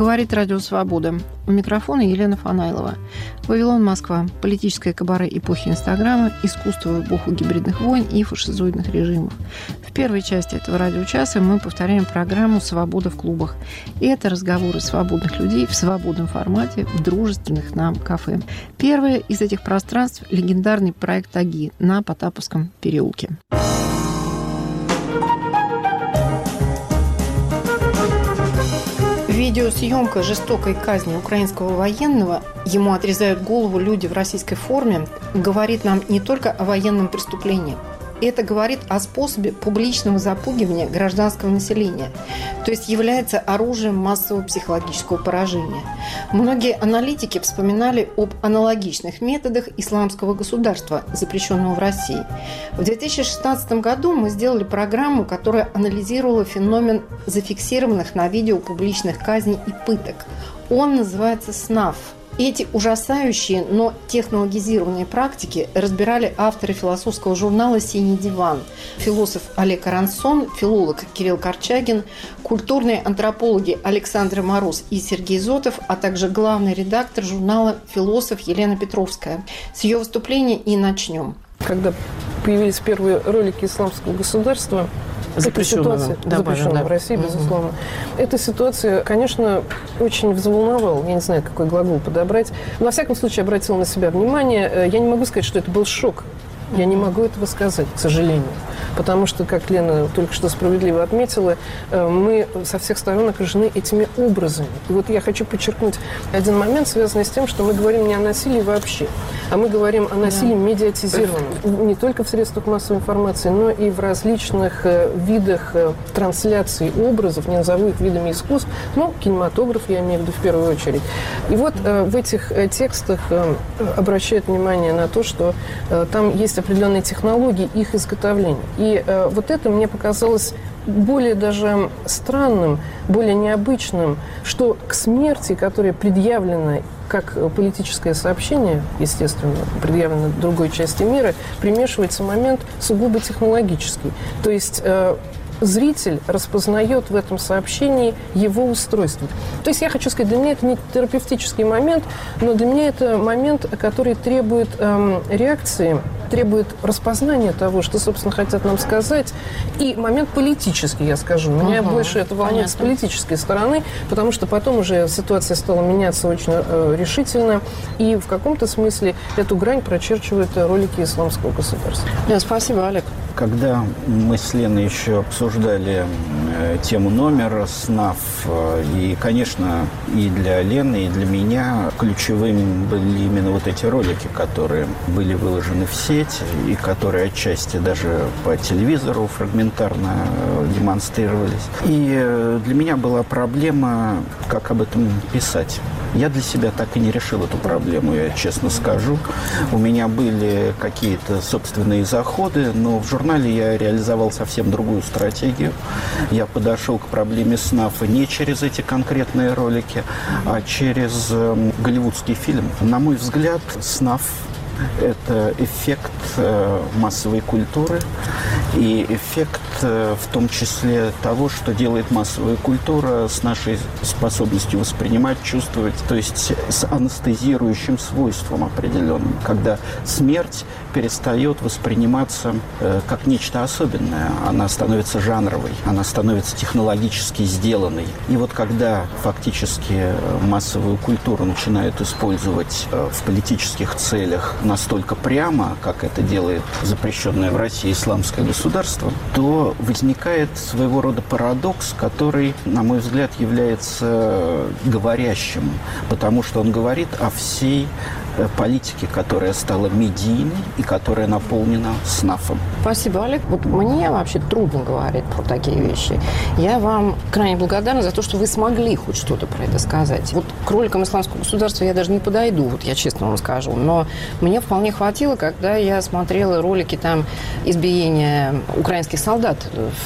Говорит Радио Свобода. У микрофона Елена Фанайлова. Вавилон, Москва. Политическая кабары эпохи Инстаграма, искусство эпоху гибридных войн и фашизоидных режимов. В первой части этого радиочаса мы повторяем программу «Свобода в клубах». И это разговоры свободных людей в свободном формате в дружественных нам кафе. Первое из этих пространств – легендарный проект «Аги» на Потаповском переулке. Видеосъемка жестокой казни украинского военного, ему отрезают голову люди в российской форме, говорит нам не только о военном преступлении – это говорит о способе публичного запугивания гражданского населения, то есть является оружием массового психологического поражения. Многие аналитики вспоминали об аналогичных методах исламского государства, запрещенного в России. В 2016 году мы сделали программу, которая анализировала феномен зафиксированных на видео публичных казней и пыток. Он называется СНАФ – эти ужасающие, но технологизированные практики разбирали авторы философского журнала «Синий диван», философ Олег Арансон, филолог Кирилл Корчагин, культурные антропологи Александр Мороз и Сергей Зотов, а также главный редактор журнала «Философ» Елена Петровская. С ее выступления и начнем. Когда появились первые ролики исламского государства, запрещенного, ситуация, да, запрещенного да. в России, безусловно. Угу. Эта ситуация, конечно, очень взволновала. Я не знаю, какой глагол подобрать. Но, во всяком случае, обратила на себя внимание. Э, я не могу сказать, что это был шок. Я не могу этого сказать, к сожалению потому что, как Лена только что справедливо отметила, э, мы со всех сторон окружены этими образами. И вот я хочу подчеркнуть один момент, связанный с тем, что мы говорим не о насилии вообще, а мы говорим о насилии да. медиатизированном. Не только в средствах массовой информации, но и в различных э, видах э, трансляции образов, не назову их видами искусств, но кинематограф, я имею в виду в первую очередь. И вот в этих текстах обращают внимание на то, что там есть определенные технологии их изготовления. И э, вот это мне показалось более даже странным, более необычным, что к смерти, которая предъявлена как политическое сообщение, естественно, предъявлено другой части мира, примешивается момент сугубо технологический. То есть э, зритель распознает в этом сообщении его устройство. То есть я хочу сказать, для меня это не терапевтический момент, но для меня это момент, который требует эм, реакции требует распознания того, что, собственно, хотят нам сказать. И момент политический, я скажу. Меня угу, больше это волнует понятно. с политической стороны, потому что потом уже ситуация стала меняться очень э, решительно. И в каком-то смысле эту грань прочерчивают ролики исламского государства. Да, спасибо, Олег. Когда мы с Леной еще обсуждали э, тему номера СНАФ, э, и, конечно, и для Лены, и для меня ключевыми были именно вот эти ролики, которые были выложены в сеть, и которые отчасти даже по телевизору фрагментарно э, демонстрировались. И для меня была проблема, как об этом писать. Я для себя так и не решил эту проблему, я честно скажу. У меня были какие-то собственные заходы, но в журнале я реализовал совсем другую стратегию. Я подошел к проблеме СНАФа не через эти конкретные ролики, а через э, голливудский фильм. На мой взгляд, СНАФ это эффект э, массовой культуры и эффект э, в том числе того, что делает массовая культура с нашей способностью воспринимать, чувствовать, то есть с анестезирующим свойством определенным, когда смерть перестает восприниматься э, как нечто особенное, она становится жанровой, она становится технологически сделанной. И вот когда фактически массовую культуру начинают использовать в политических целях настолько прямо, как это делает запрещенное в России исламское государство, то возникает своего рода парадокс, который, на мой взгляд, является говорящим, потому что он говорит о всей политики, которая стала медийной и которая наполнена снафом. Спасибо, Олег. Вот мне вообще трудно говорить про такие вещи. Я вам крайне благодарна за то, что вы смогли хоть что-то про это сказать. Вот к роликам исламского государства я даже не подойду, вот я честно вам скажу. Но мне вполне хватило, когда я смотрела ролики там избиения украинских солдат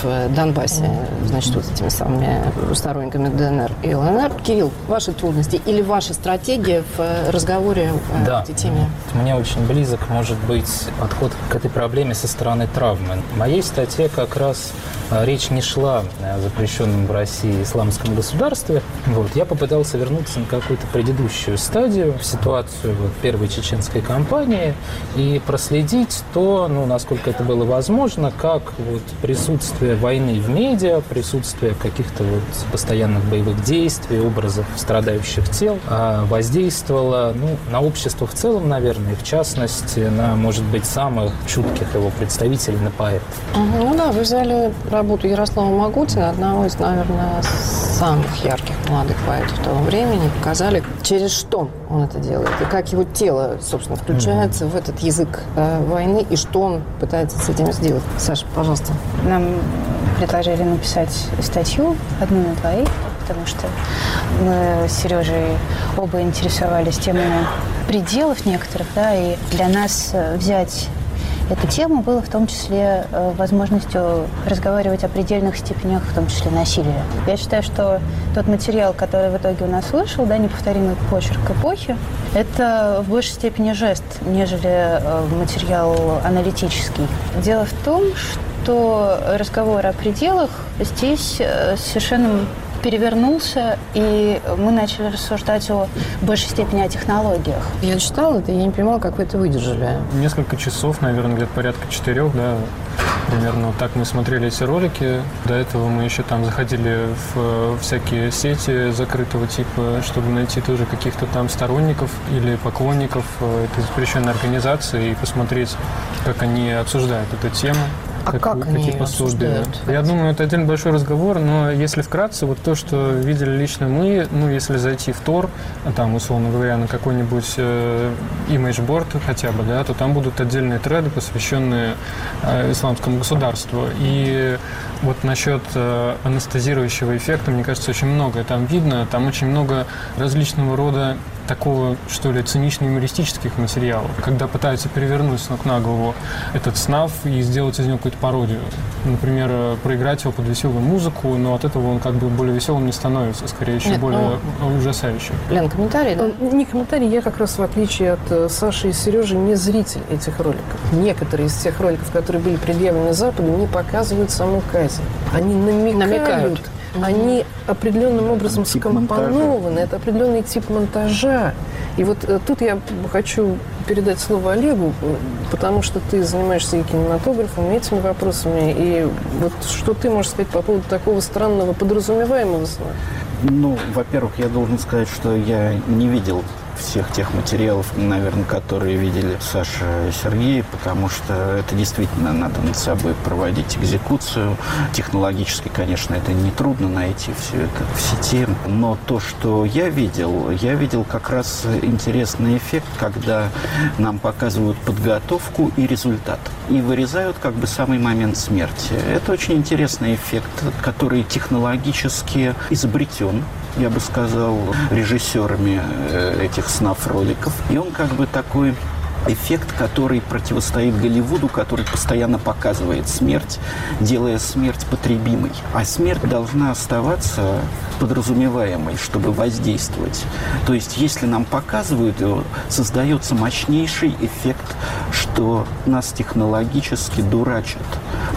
в Донбассе, значит, вот этими самыми сторонниками ДНР и ЛНР. Кирилл, ваши трудности или ваша стратегия в разговоре да. этой теме? Мне очень близок, может быть, подход к этой проблеме со стороны травмы. В моей статье как раз а, речь не шла о запрещенном в России исламском государстве. Вот. Я попытался вернуться на какую-то предыдущую стадию, в ситуацию вот, первой чеченской кампании и проследить то, ну, насколько это было возможно, как вот, присутствие войны в медиа, присутствие каких-то вот постоянных боевых действий, образов страдающих тел а, воздействовало ну, на общество в целом, наверное, и в частности на, может быть, самых чутких его представителей, на поэтов. Ну да, вы взяли работу Ярослава Магутина, одного из, наверное, самых ярких молодых поэтов того времени, показали, через что он это делает, и как его тело, собственно, включается mm-hmm. в этот язык э, войны, и что он пытается с этим сделать. Саша, пожалуйста. Нам предложили написать статью одну на двоих, потому что мы с Сережей оба интересовались темами пределов некоторых, да, и для нас э, взять эту тему было в том числе э, возможностью разговаривать о предельных степенях, в том числе насилия. Я считаю, что тот материал, который в итоге у нас вышел, да, неповторимый почерк эпохи, это в большей степени жест, нежели э, материал аналитический. Дело в том, что разговор о пределах здесь совершенно перевернулся, и мы начали рассуждать о большей степени о технологиях. Я читала это, я не понимала, как вы это выдержали. Несколько часов, наверное, где-то порядка четырех, да, примерно вот так мы смотрели эти ролики. До этого мы еще там заходили в всякие сети закрытого типа, чтобы найти тоже каких-то там сторонников или поклонников этой запрещенной организации и посмотреть, как они обсуждают эту тему. А как, как они какие пособия. Я думаю, это один большой разговор, но если вкратце, вот то, что видели лично мы, ну, если зайти в Тор, там, условно говоря, на какой-нибудь э, хотя бы, да, то там будут отдельные треды, посвященные э, исламскому государству. И вот насчет э, анестезирующего эффекта, мне кажется, очень многое там видно. Там очень много различного рода такого, что ли, цинично-юмористических материалов, когда пытаются перевернуть с ног на голову этот снав и сделать из него какую-то пародию. Например, э, проиграть его под веселую музыку, но от этого он как бы более веселым не становится, скорее еще Нет, более ну, ужасающим. Лен, комментарий, да? Ну, не комментарий, я как раз в отличие от Саши и Сережи не зритель этих роликов. Некоторые из тех роликов, которые были предъявлены Западу, не показывают саму казнь. Они намекают, намекают они определенным образом тип скомпонованы. Это определенный тип монтажа. И вот э, тут я хочу передать слово Олегу, потому что ты занимаешься и кинематографом, и этими вопросами. И вот что ты можешь сказать по поводу такого странного подразумеваемого сна? Ну, во-первых, я должен сказать, что я не видел всех тех материалов, наверное, которые видели Саша и Сергей, потому что это действительно надо над собой проводить экзекуцию. Технологически, конечно, это нетрудно найти все это в сети, но то, что я видел, я видел как раз интересный эффект, когда нам показывают подготовку и результат, и вырезают как бы самый момент смерти. Это очень интересный эффект, который технологически изобретен я бы сказал, режиссерами э, этих снав-роликов. И он как бы такой эффект, который противостоит Голливуду, который постоянно показывает смерть, делая смерть потребимой. А смерть должна оставаться подразумеваемой, чтобы воздействовать. То есть, если нам показывают его, создается мощнейший эффект, что нас технологически дурачат.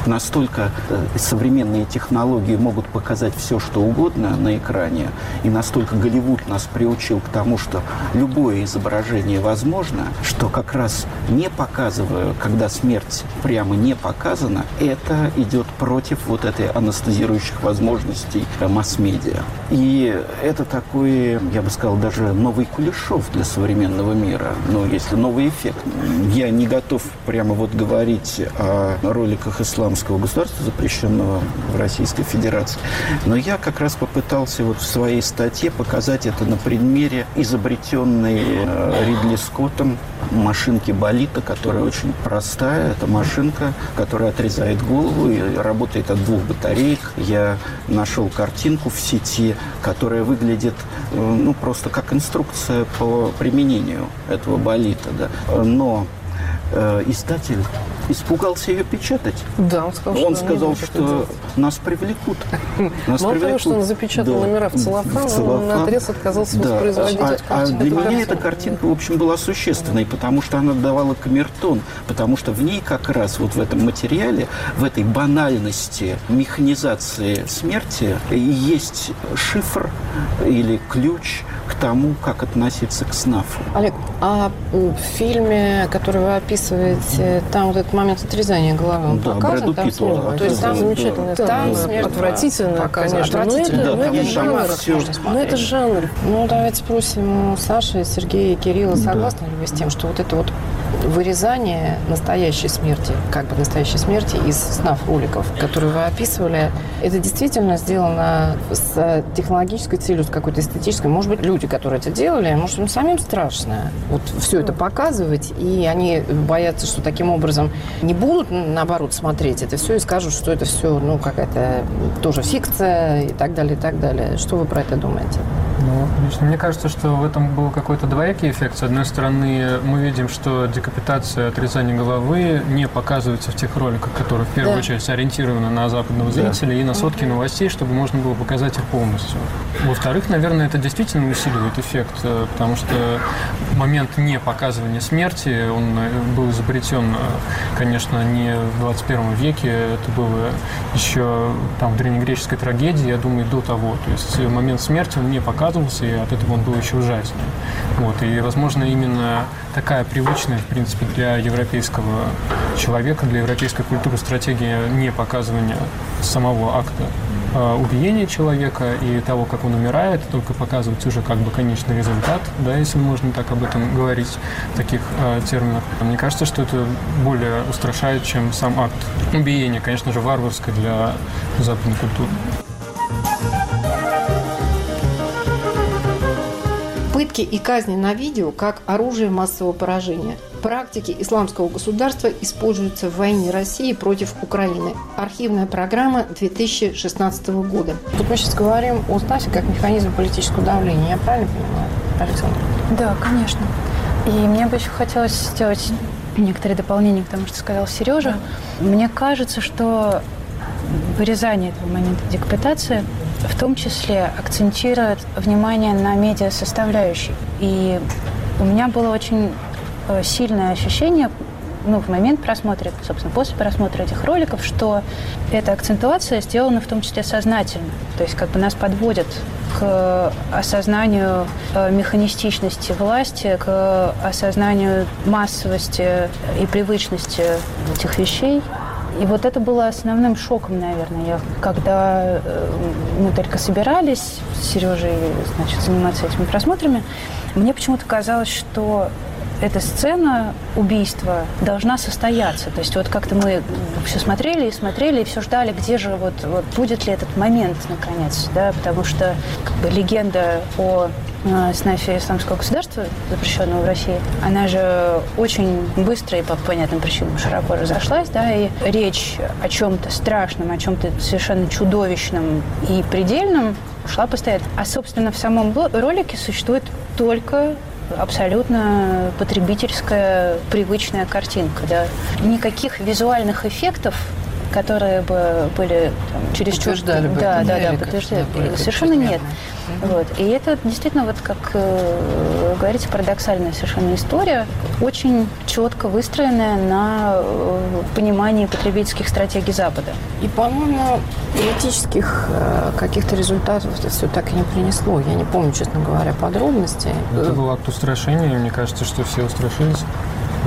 Настолько э, современные технологии могут показать все, что угодно на экране, и настолько Голливуд нас приучил к тому, что любое изображение возможно, что как раз не показывая, когда смерть прямо не показана, это идет против вот этой анестезирующих возможностей масс-медиа. И это такой, я бы сказал, даже новый Кулешов для современного мира. Ну, если новый эффект. Я не готов прямо вот говорить о роликах исламского государства, запрещенного в Российской Федерации. Но я как раз попытался вот в своей статье показать это на примере изобретенной э, Ридли Скоттом машинки Болита, которая очень простая. Это машинка, которая отрезает голову и работает от двух батареек. Я нашел картинку в сети, которая выглядит э, ну, просто как инструкция по применению этого болита. Да. Но э, издатель испугался ее печатать. Да, он сказал, он что, сказал, что нас привлекут. Нас Мало привлекут. того, что он запечатал да. номера в целлофан, в целлофан. он наотрез отказался да. воспроизводить а, а для меня эта картинка, в общем, была существенной, потому что она давала камертон, потому что в ней как раз вот в этом материале, в этой банальности механизации смерти есть шифр или ключ к тому, как относиться к СНАФу. Олег, а в фильме, который вы описываете, там вот этот момент отрезания головы, он да, показан? Там снова? То есть там замечательно. Да. Там смерть отвратительно, конечно. Отвратительно. Но это, да, это жанр. Но это жанр. Ну, давайте спросим у Саши, Сергея и Кирилла, согласны да. ли вы с тем, что вот это вот вырезание настоящей смерти, как бы настоящей смерти из снов роликов, которые вы описывали, это действительно сделано с технологической целью, с какой-то эстетической. Может быть, люди, которые это делали, может, им самим страшно вот все это показывать, и они боятся, что таким образом не будут, наоборот, смотреть это все и скажут, что это все, ну, какая-то тоже фикция и так далее, и так далее. Что вы про это думаете? Ну, лично мне кажется, что в этом был какой-то двоякий эффект. С одной стороны, мы видим, что декапитация, отрезание головы не показывается в тех роликах, которые в первую да. очередь ориентированы на западного зрителя да. и на сотки новостей, чтобы можно было показать их полностью. Во-вторых, наверное, это действительно усиливает эффект, э, потому что момент не показывания смерти, он э, был изобретен, э, конечно, не в 21 веке, это было еще там в древнегреческой трагедии, я думаю, до того. То есть момент смерти он не показывается складывался, и от этого он был еще ужаснее. Вот, и, возможно, именно такая привычная, в принципе, для европейского человека, для европейской культуры стратегия не показывания самого акта а, убиения человека и того, как он умирает, только показывать уже как бы конечный результат, да, если можно так об этом говорить в таких э, терминах. Мне кажется, что это более устрашает, чем сам акт убиения, конечно же, варварской для западной культуры. Пытки и казни на видео как оружие массового поражения. Практики исламского государства используются в войне России против Украины. Архивная программа 2016 года. Тут мы сейчас говорим о СНАФе как механизм политического давления. Я правильно понимаю, Александр? Да, конечно. И мне бы еще хотелось сделать некоторые дополнения к тому, что сказал Сережа. Мне кажется, что вырезание этого момента декапитации в том числе акцентирует внимание на медиа составляющей. И у меня было очень э, сильное ощущение, ну, в момент просмотра, собственно, после просмотра этих роликов, что эта акцентуация сделана в том числе сознательно. То есть как бы нас подводят к осознанию э, механистичности власти, к осознанию массовости и привычности этих вещей. И вот это было основным шоком, наверное. Я, когда э, мы только собирались с Сережей значит, заниматься этими просмотрами, мне почему-то казалось, что эта сцена убийства должна состояться. То есть вот как-то мы все смотрели и смотрели, и все ждали, где же вот, вот будет ли этот момент, наконец, да, потому что как бы легенда о э, снафе исламского государства, запрещенного в России, она же очень быстро и по понятным причинам широко разошлась, да, и речь о чем-то страшном, о чем-то совершенно чудовищном и предельном шла постоянно. А, собственно, в самом ролике существует только абсолютно потребительская, привычная картинка. Да. Никаких визуальных эффектов которые бы были там, чересчур... Подтверждали бы да, да, да, подтверждали. Совершенно нет. Вот. И это действительно, вот как э, говорите, парадоксальная совершенно история, очень четко выстроенная на э, понимании потребительских стратегий Запада. И, по-моему, политических э, каких-то результатов это все так и не принесло. Я не помню, честно говоря, подробностей. Это был акт устрашения, мне кажется, что все устрашились.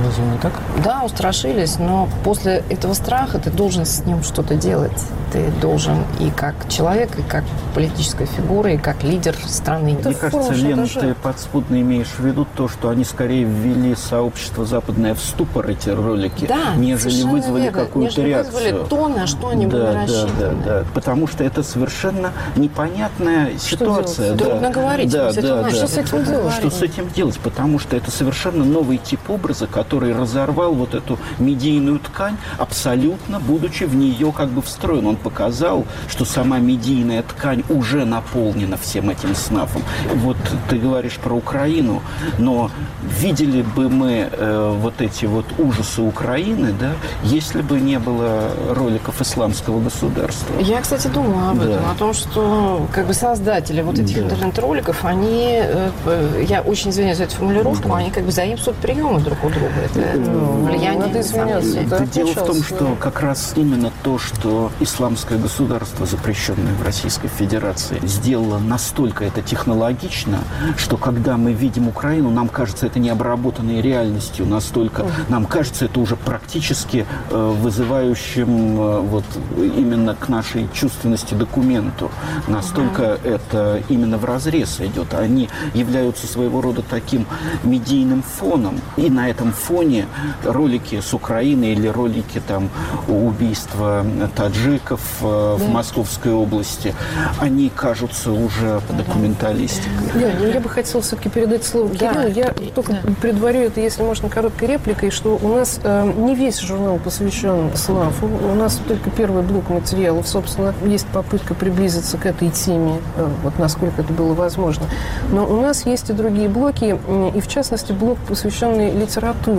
Разве не так? Да, устрашились, но после этого страха ты должен с ним что-то делать. Ты должен и как человек, и как политическая фигура, и как лидер страны. Мне кажется, Лена, ты подспудно имеешь в виду то, что они скорее ввели сообщество западное в ступор, эти ролики, да, нежели вызвали какую-то реакцию. вызвали то, на что они да, были да, рассчитаны. Да, да, да. Потому что это совершенно непонятная что ситуация. Да. Трудно говорить. Да, да, да, что с этим делать? Что с этим делать? Потому что это совершенно новый тип образа, который который разорвал вот эту медийную ткань, абсолютно будучи в нее как бы встроен. Он показал, что сама медийная ткань уже наполнена всем этим снафом. Вот ты говоришь про Украину, но видели бы мы э, вот эти вот ужасы Украины, да, если бы не было роликов исламского государства. Я, кстати, думала об да. этом, о том, что как бы создатели вот этих да. интернет-роликов, они, э, я очень извиняюсь за эту формулировку, да. они как бы заимствуют приемы друг у друга. Это ну, влияние надо извиняться. Да, дело в том, что как раз именно то, что исламское государство, запрещенное в Российской Федерации, сделало настолько это технологично, что когда мы видим Украину, нам кажется это необработанной реальностью, настолько нам кажется это уже практически э, вызывающим э, вот именно к нашей чувственности документу. Настолько это именно в разрез идет. Они являются своего рода таким медийным фоном. И на этом фоне ролики с Украины или ролики там убийства таджиков э, в Московской области, они кажутся уже по документалистике. Да, я бы хотела все-таки передать слово Кириллу. Да. Я только да. предварю это, если можно, короткой репликой, что у нас э, не весь журнал посвящен Славу. У нас только первый блок материалов. Собственно, есть попытка приблизиться к этой теме, э, вот насколько это было возможно. Но у нас есть и другие блоки, и в частности блок, посвященный литературе.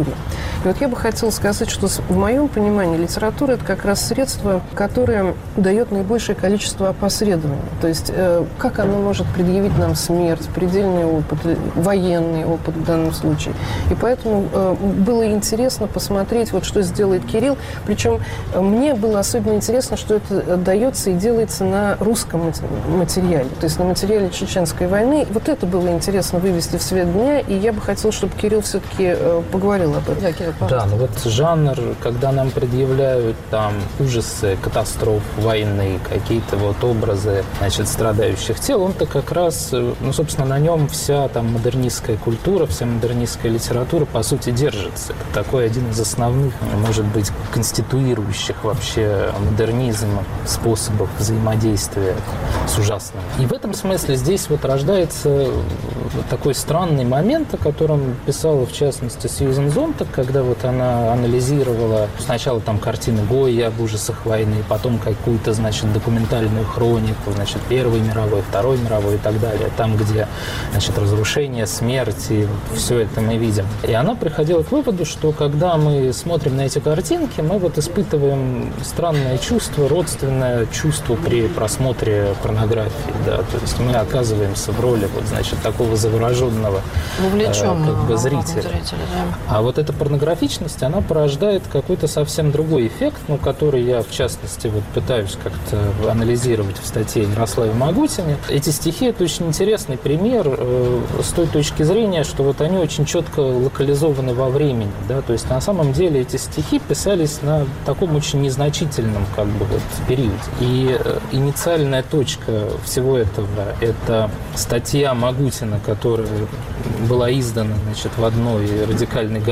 И вот я бы хотела сказать, что в моем понимании литература – это как раз средство, которое дает наибольшее количество опосредований. То есть э, как оно может предъявить нам смерть, предельный опыт, военный опыт в данном случае. И поэтому э, было интересно посмотреть, вот что сделает Кирилл. Причем э, мне было особенно интересно, что это дается и делается на русском материале, то есть на материале Чеченской войны. Вот это было интересно вывести в свет дня, и я бы хотела, чтобы Кирилл все-таки поговорил об этом. Да, да, ну вот жанр, когда нам предъявляют там ужасы, катастроф, войны, какие-то вот образы, значит, страдающих тел, он-то как раз, ну, собственно, на нем вся там модернистская культура, вся модернистская литература, по сути, держится. Это такой один из основных, может быть, конституирующих вообще модернизм способов взаимодействия с ужасным. И в этом смысле здесь вот рождается такой странный момент, о котором писала, в частности, Сьюзен Зонтак, когда вот она анализировала сначала там картины Гоя об ужасах войны, потом какую-то, значит, документальную хронику, значит, Первой мировой, Второй мировой и так далее, там, где, значит, разрушение, смерть, и все это мы видим. И она приходила к выводу, что когда мы смотрим на эти картинки, мы вот испытываем странное чувство, родственное чувство при просмотре порнографии, да, то есть мы оказываемся в роли вот, значит, такого завороженного э, как бы, зрителя. зрителя да. А вот эта порнографичность, она порождает какой-то совсем другой эффект, ну, который я, в частности, вот пытаюсь как-то анализировать в статье Ярославе Магутине. Эти стихи – это очень интересный пример э, с той точки зрения, что вот они очень четко локализованы во времени, да, то есть на самом деле эти стихи писались на таком очень незначительном как бы вот периоде. И э, инициальная точка всего этого – это статья Магутина, которая была издана, значит, в одной радикальной газете,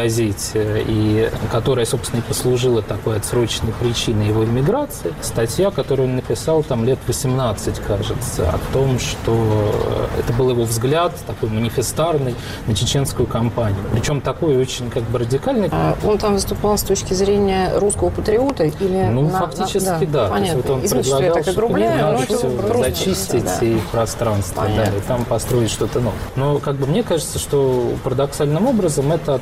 и которая, собственно, и послужила такой отсроченной причиной его иммиграции. Статья, которую он написал там лет 18, кажется, о том, что это был его взгляд, такой манифестарный, на чеченскую кампанию. Причем такой очень как бы радикальный. А он там выступал с точки зрения русского патриота или... Ну, на, фактически, на, да. да. Понятно. вот он Извините, предлагал, что я так огрубляю, но все зачистить да. и пространство, Понятно. да, и там построить что-то новое. Но как бы мне кажется, что парадоксальным образом это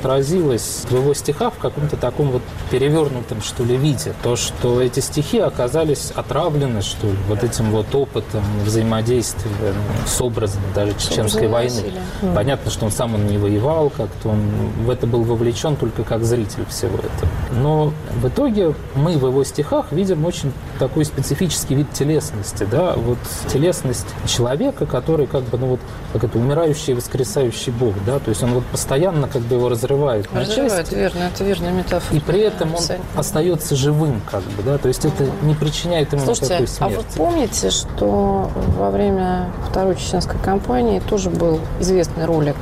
отразилось в его стихах в каком-то таком вот перевернутом, что ли, виде. То, что эти стихи оказались отравлены, что ли, вот этим вот опытом взаимодействия ну, с образом даже чеченской войны. Mm. Понятно, что он сам он не воевал, как-то он в это был вовлечен только как зритель всего этого. Но в итоге мы в его стихах видим очень такой специфический вид телесности, да, вот телесность человека, который как бы, ну вот, как это, умирающий и воскресающий Бог, да, то есть он вот постоянно как бы его разрывает, на части. верно, это верная метафора. И при этом он остается живым, как бы, да, то есть это не причиняет ему Слушайте, никакой смерти. а вы помните, что во время Второй чеченской кампании тоже был известный ролик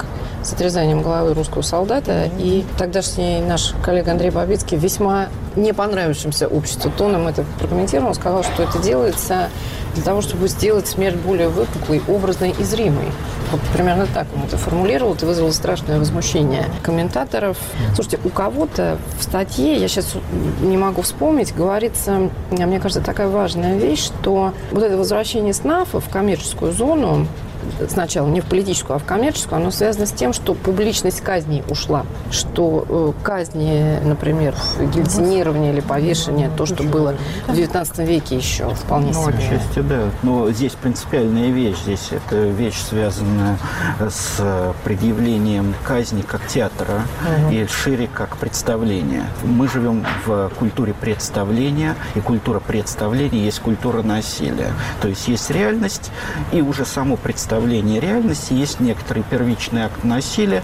с отрезанием головы русского солдата. И тогдашний наш коллега Андрей Бабицкий весьма не понравившимся обществу тоном это прокомментировал. Он сказал, что это делается для того, чтобы сделать смерть более выпуклой, образной и зримой. Вот примерно так он это формулировал. Это вызвало страшное возмущение комментаторов. Слушайте, у кого-то в статье, я сейчас не могу вспомнить, говорится, мне кажется, такая важная вещь, что вот это возвращение СНАФа в коммерческую зону, сначала не в политическую, а в коммерческую, оно связано с тем, что публичность казней ушла. Что э, казни, например, гильотинирование или повешение, то, что было в XIX веке еще вполне ну, себе. отчасти, да. Но здесь принципиальная вещь. Здесь это вещь, связанная с предъявлением казни как театра угу. и шире как представления. Мы живем в культуре представления, и культура представления есть культура насилия. То есть есть реальность и уже само представление представлении реальности есть некоторый первичный акт насилия,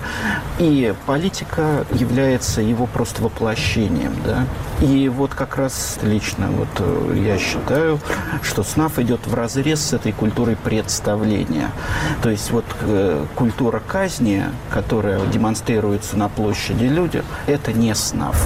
и политика является его просто воплощением. Да? И вот как раз лично вот э, я считаю, что СНАФ идет в разрез с этой культурой представления. То есть вот э, культура казни, которая демонстрируется на площади людям, это не СНАФ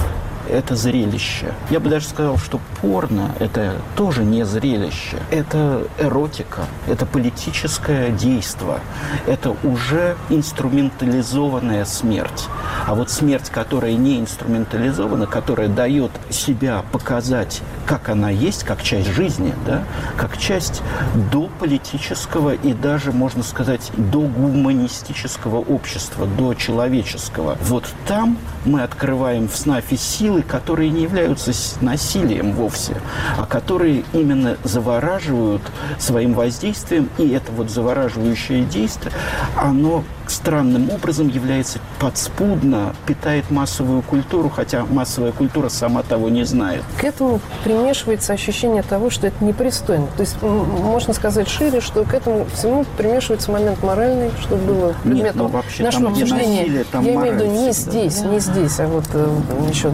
это зрелище. Я бы даже сказал, что порно – это тоже не зрелище. Это эротика, это политическое действие, это уже инструментализованная смерть. А вот смерть, которая не инструментализована, которая дает себя показать, как она есть, как часть жизни, да, как часть до политического и даже, можно сказать, до гуманистического общества, до человеческого. Вот там мы открываем в СНАФе силы, которые не являются насилием вовсе, а которые именно завораживают своим воздействием, и это вот завораживающее действие, оно странным образом является подспудно, питает массовую культуру, хотя массовая культура сама того не знает. К этому примешивается ощущение того, что это непристойно. То есть можно сказать шире, что к этому всему примешивается момент моральный, что было предметом Нет, ну, вообще, нашего там, обсуждения. Насилие, там Я имею в виду не здесь, да. не здесь, а вот э, еще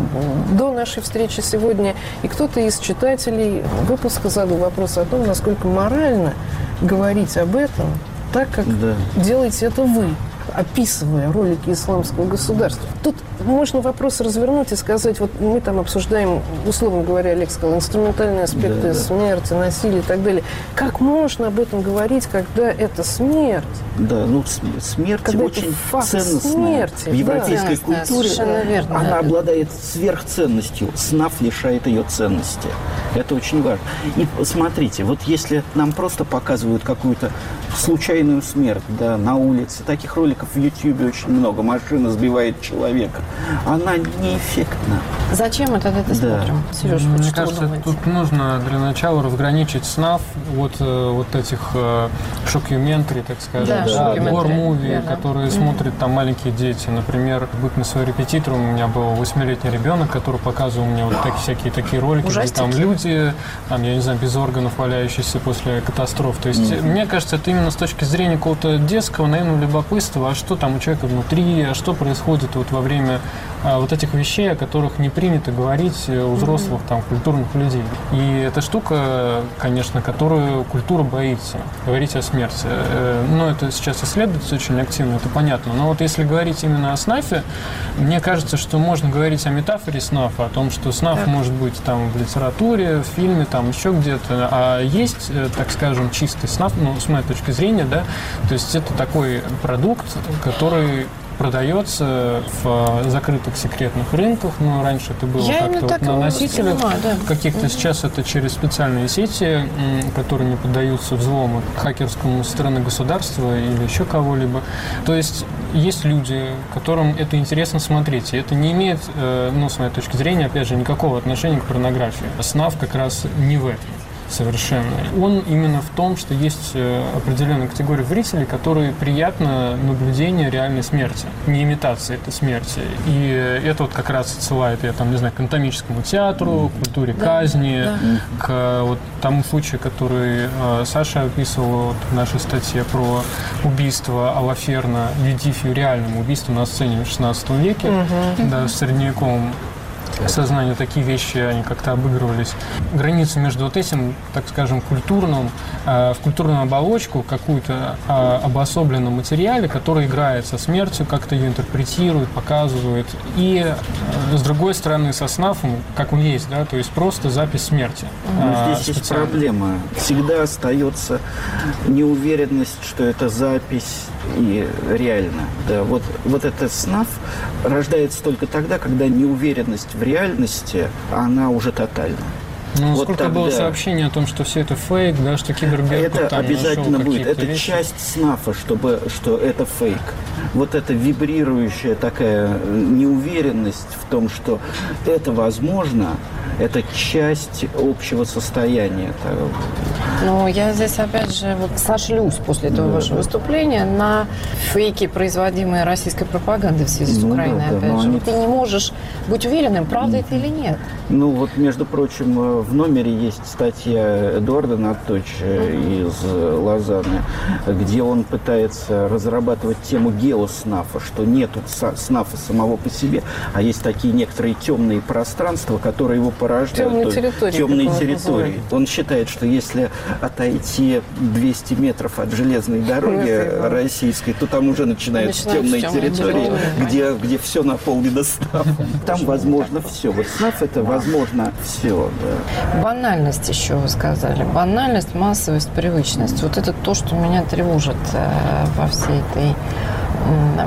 до нашей встречи сегодня. И кто-то из читателей выпуска задал вопрос о том, насколько морально говорить об этом, так, как да. делаете это вы описывая ролики исламского государства. Тут можно вопрос развернуть и сказать, вот мы там обсуждаем, условно говоря, Олег сказал, инструментальные аспекты да, да. смерти, насилия и так далее. Как можно об этом говорить, когда это смерть? Да, ну смерть когда очень ценностная. Смерти, В европейской да, культуре верно, она да. обладает сверхценностью. СНАФ лишает ее ценности. Это очень важно. И смотрите, вот если нам просто показывают какую-то случайную смерть да, на улице, таких роликов в YouTube очень много, машина сбивает человека, она неэффектна. Зачем мы тогда это да. смотрим? Сереж, Мне кажется, тут нужно для начала разграничить СНАФ вот, э, вот этих э, шокюментари, так скажем, да, да, гор-муви, да, которые да. смотрят там маленькие дети. Например, бык своим репетитором у меня был восьмилетний ребенок, который показывал мне вот так, всякие такие ролики, Ужастики. где там люди, там, я не знаю, без органов валяющиеся после катастроф. То есть, mm-hmm. мне кажется, это именно с точки зрения какого-то детского, наверное, любопытства, а что там у человека внутри, а что происходит вот во время а, вот этих вещей, о которых не принято говорить у взрослых там культурных людей. И эта штука, конечно, которую культура боится, говорить о смерти. Э, но это сейчас исследуется очень активно, это понятно. Но вот если говорить именно о снафе, мне кажется, что можно говорить о метафоре снафа, о том, что снаф так. может быть там в литературе, в фильме, там еще где-то, а есть, э, так скажем, чистый снаф, ну, с моей точки зрения, да, то есть это такой продукт, который продается в закрытых секретных рынках. Ну, раньше это было как-то вот на носителях да. каких-то. Сейчас это через специальные сети, которые не поддаются взлому хакерскому со стороны государства или еще кого-либо. То есть есть люди, которым это интересно смотреть. И это не имеет, э, ну, с моей точки зрения, опять же, никакого отношения к порнографии. СНАВ как раз не в этом совершенно. Он именно в том, что есть э, определенная категория зрителей, которые приятно наблюдение реальной смерти, не имитация этой смерти. И это вот как раз отсылает, я там, не знаю, к анатомическому театру, к культуре да, казни, да. к вот тому случаю, который э, Саша описывал вот в нашей статье про убийство Алаферна, Ледифию реальному убийству на сцене в 16 веке, угу. да, в средневековом сознанию такие вещи, они как-то обыгрывались. Границу между вот этим, так скажем, культурным, э, в культурную оболочку, какую-то э, обособленном материале, который играет со смертью, как-то ее интерпретирует, показывает. И, э, с другой стороны, со СНАФом, как он есть, да, то есть просто запись смерти. Но здесь есть проблема. Всегда остается неуверенность, что это запись и реально. Да, вот, вот этот СНАФ рождается только тогда, когда неуверенность в реальности, она уже тотальна. Ну, вот сколько тогда... было сообщений о том, что все это фейк, да, что Киберберг Это обязательно будет. Это вещи. часть СНАФа, чтобы, что это фейк. Вот эта вибрирующая такая неуверенность в том, что это возможно, это часть общего состояния. Ну, я здесь, опять же, вот сошлюсь после этого да, вашего да. выступления на фейки, производимые российской пропагандой в связи с ну, Украиной, да, опять же. Они... Ты не можешь быть уверенным, правда это или нет. Ну, вот, между прочим, э, в номере есть статья Эдуарда Наточа uh-huh. из Лозанны, где он пытается разрабатывать тему геоснафа, что нету снафа самого по себе, а есть такие некоторые темные пространства, которые его порождают. Темные территории. Темные территории. Он считает, что если отойти 200 метров от железной дороги российской, то там уже начинаются темные территории, где, где все наполнено СНАФом. Там возможно все. Вот СНАФ это возможно все. Да. Банальность еще вы сказали. Банальность, массовость, привычность. Вот это то, что меня тревожит э, во всей этой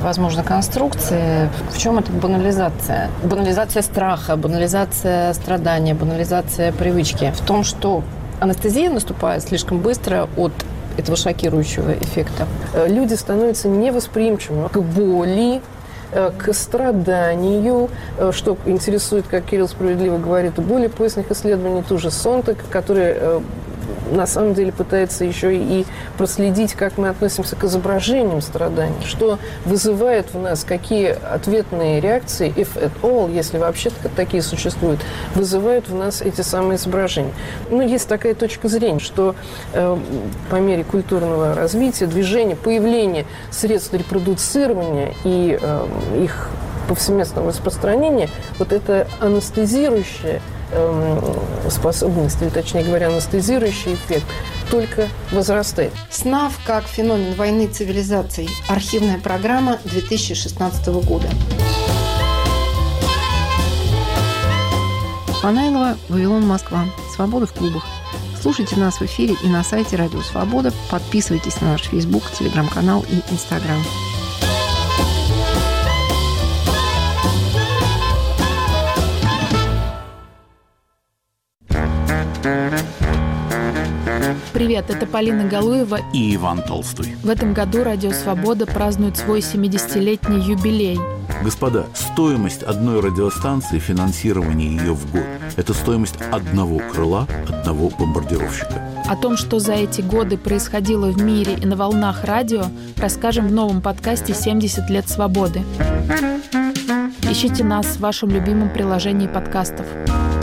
возможно, конструкции. В чем это банализация? Банализация страха, банализация страдания, банализация привычки. В том, что анестезия наступает слишком быстро от этого шокирующего эффекта. Э, люди становятся невосприимчивыми к боли, э, к страданию, э, что интересует, как Кирилл справедливо говорит, более поздних исследований ту же Сонтек, которые на самом деле пытается еще и проследить, как мы относимся к изображениям страданий, что вызывает в нас, какие ответные реакции, if at all, если вообще такие существуют, вызывают в нас эти самые изображения. Ну, есть такая точка зрения, что э, по мере культурного развития, движения, появления средств репродуцирования и э, их повсеместного распространения, вот это анестезирующее способность, или точнее говоря, анестезирующий эффект только возрастает. СНАВ как феномен войны цивилизаций. Архивная программа 2016 года. Панайлова, Вавилон, Москва. Свобода в клубах. Слушайте нас в эфире и на сайте Радио Свобода. Подписывайтесь на наш Facebook, Телеграм-канал и Инстаграм. Привет, это Полина Галуева и Иван Толстой. В этом году Радио Свобода празднует свой 70-летний юбилей. Господа, стоимость одной радиостанции, финансирование ее в год – это стоимость одного крыла одного бомбардировщика. О том, что за эти годы происходило в мире и на волнах радио, расскажем в новом подкасте «70 лет свободы». Ищите нас в вашем любимом приложении подкастов –